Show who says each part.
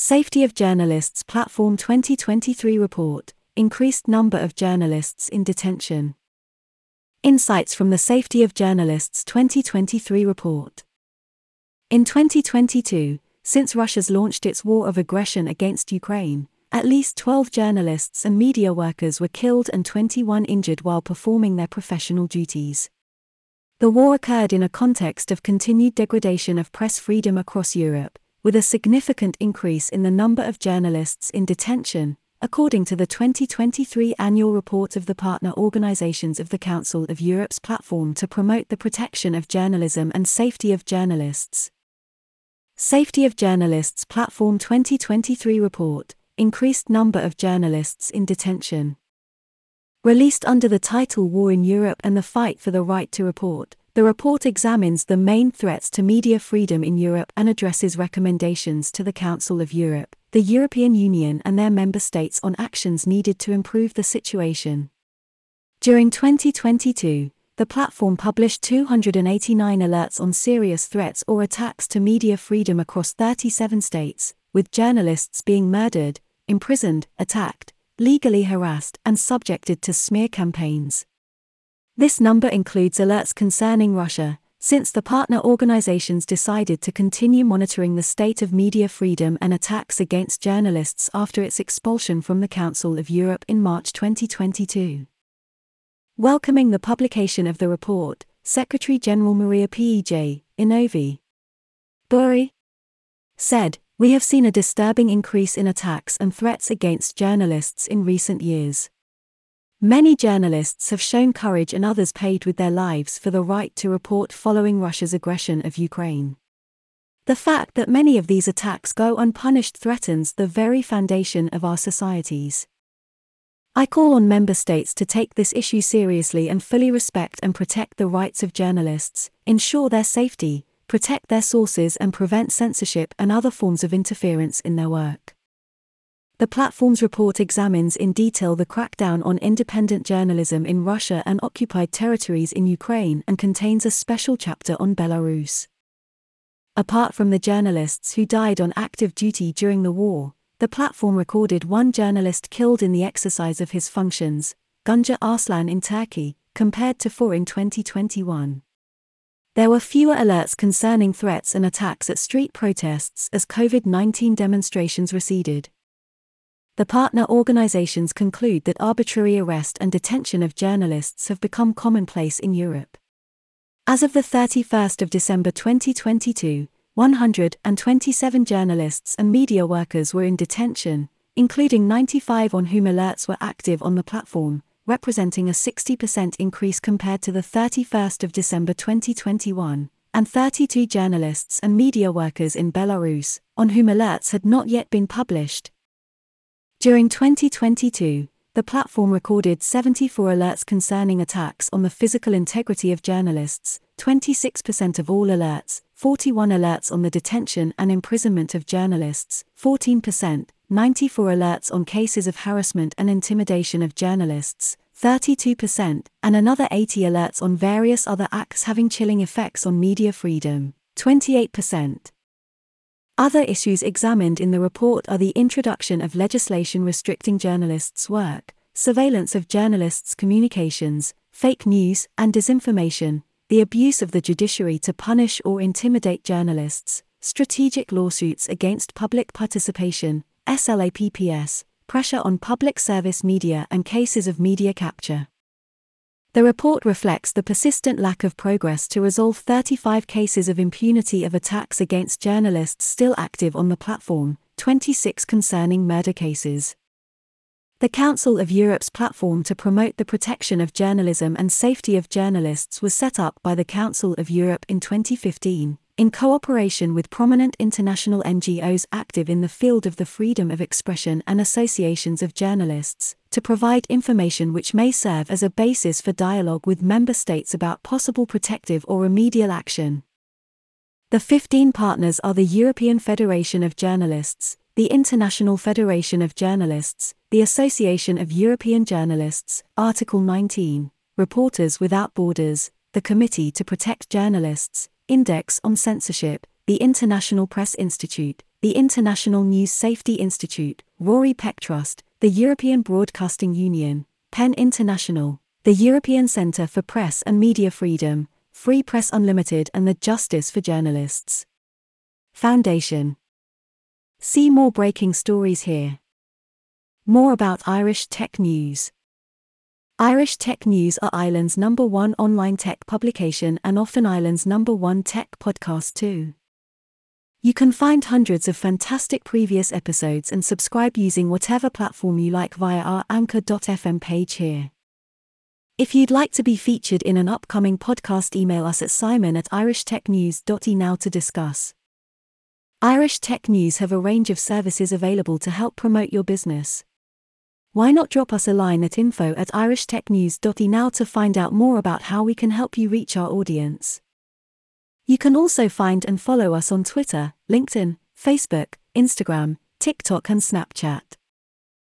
Speaker 1: Safety of Journalists Platform 2023 Report Increased Number of Journalists in Detention. Insights from the Safety of Journalists 2023 Report. In 2022, since Russia's launched its war of aggression against Ukraine, at least 12 journalists and media workers were killed and 21 injured while performing their professional duties. The war occurred in a context of continued degradation of press freedom across Europe, with a significant increase in the number of journalists in detention, according to the 2023 annual report of the partner organizations of the Council of Europe's platform to promote the protection of journalism and safety of journalists. Safety of Journalists Platform 2023 report Increased number of journalists in detention. Released under the title War in Europe and the Fight for the Right to Report, the report examines the main threats to media freedom in Europe and addresses recommendations to the Council of Europe, the European Union, and their member states on actions needed to improve the situation. During 2022, the platform published 289 alerts on serious threats or attacks to media freedom across 37 states, with journalists being murdered, imprisoned, attacked, legally harassed, and subjected to smear campaigns. This number includes alerts concerning Russia, since the partner organizations decided to continue monitoring the state of media freedom and attacks against journalists after its expulsion from the Council of Europe in March 2022. Welcoming the publication of the report, Secretary General Maria P.E.J. Inovi Buri said, We have seen a disturbing increase in attacks and threats against journalists in recent years. Many journalists have shown courage and others paid with their lives for the right to report following Russia's aggression of Ukraine. The fact that many of these attacks go unpunished threatens the very foundation of our societies. I call on member states to take this issue seriously and fully respect and protect the rights of journalists, ensure their safety, protect their sources, and prevent censorship and other forms of interference in their work. The platform's report examines in detail the crackdown on independent journalism in Russia and occupied territories in Ukraine and contains a special chapter on Belarus. Apart from the journalists who died on active duty during the war, the platform recorded one journalist killed in the exercise of his functions, Güngör Arslan in Turkey, compared to four in 2021. There were fewer alerts concerning threats and attacks at street protests as COVID 19 demonstrations receded the partner organizations conclude that arbitrary arrest and detention of journalists have become commonplace in Europe. As of the 31st of December 2022, 127 journalists and media workers were in detention, including 95 on whom alerts were active on the platform, representing a 60% increase compared to the 31st of December 2021, and 32 journalists and media workers in Belarus, on whom alerts had not yet been published, during 2022, the platform recorded 74 alerts concerning attacks on the physical integrity of journalists, 26% of all alerts, 41 alerts on the detention and imprisonment of journalists, 14%, 94 alerts on cases of harassment and intimidation of journalists, 32%, and another 80 alerts on various other acts having chilling effects on media freedom, 28%. Other issues examined in the report are the introduction of legislation restricting journalists' work, surveillance of journalists' communications, fake news and disinformation, the abuse of the judiciary to punish or intimidate journalists, strategic lawsuits against public participation, SLAPPS, pressure on public service media, and cases of media capture. The report reflects the persistent lack of progress to resolve 35 cases of impunity of attacks against journalists still active on the platform, 26 concerning murder cases. The Council of Europe's platform to promote the protection of journalism and safety of journalists was set up by the Council of Europe in 2015 in cooperation with prominent international NGOs active in the field of the freedom of expression and associations of journalists, to provide information which may serve as a basis for dialogue with member states about possible protective or remedial action. The 15 partners are the European Federation of Journalists, the International Federation of Journalists, the Association of European Journalists, Article 19, Reporters Without Borders, the Committee to Protect Journalists, Index on Censorship, the International Press Institute, the International News Safety Institute, Rory Peck Trust, the European Broadcasting Union, PEN International, the European Centre for Press and Media Freedom, Free Press Unlimited, and the Justice for Journalists Foundation. See more breaking stories here. More about Irish Tech News. Irish Tech News are Ireland's number one online tech publication and often Ireland's number one tech podcast too. You can find hundreds of fantastic previous episodes and subscribe using whatever platform you like via our anchor.fm page here. If you'd like to be featured in an upcoming podcast, email us at simon at irishtechnews.e now to discuss. Irish Tech News have a range of services available to help promote your business. Why not drop us a line at info at irishtechnews.e now to find out more about how we can help you reach our audience? You can also find and follow us on Twitter, LinkedIn, Facebook, Instagram, TikTok, and Snapchat.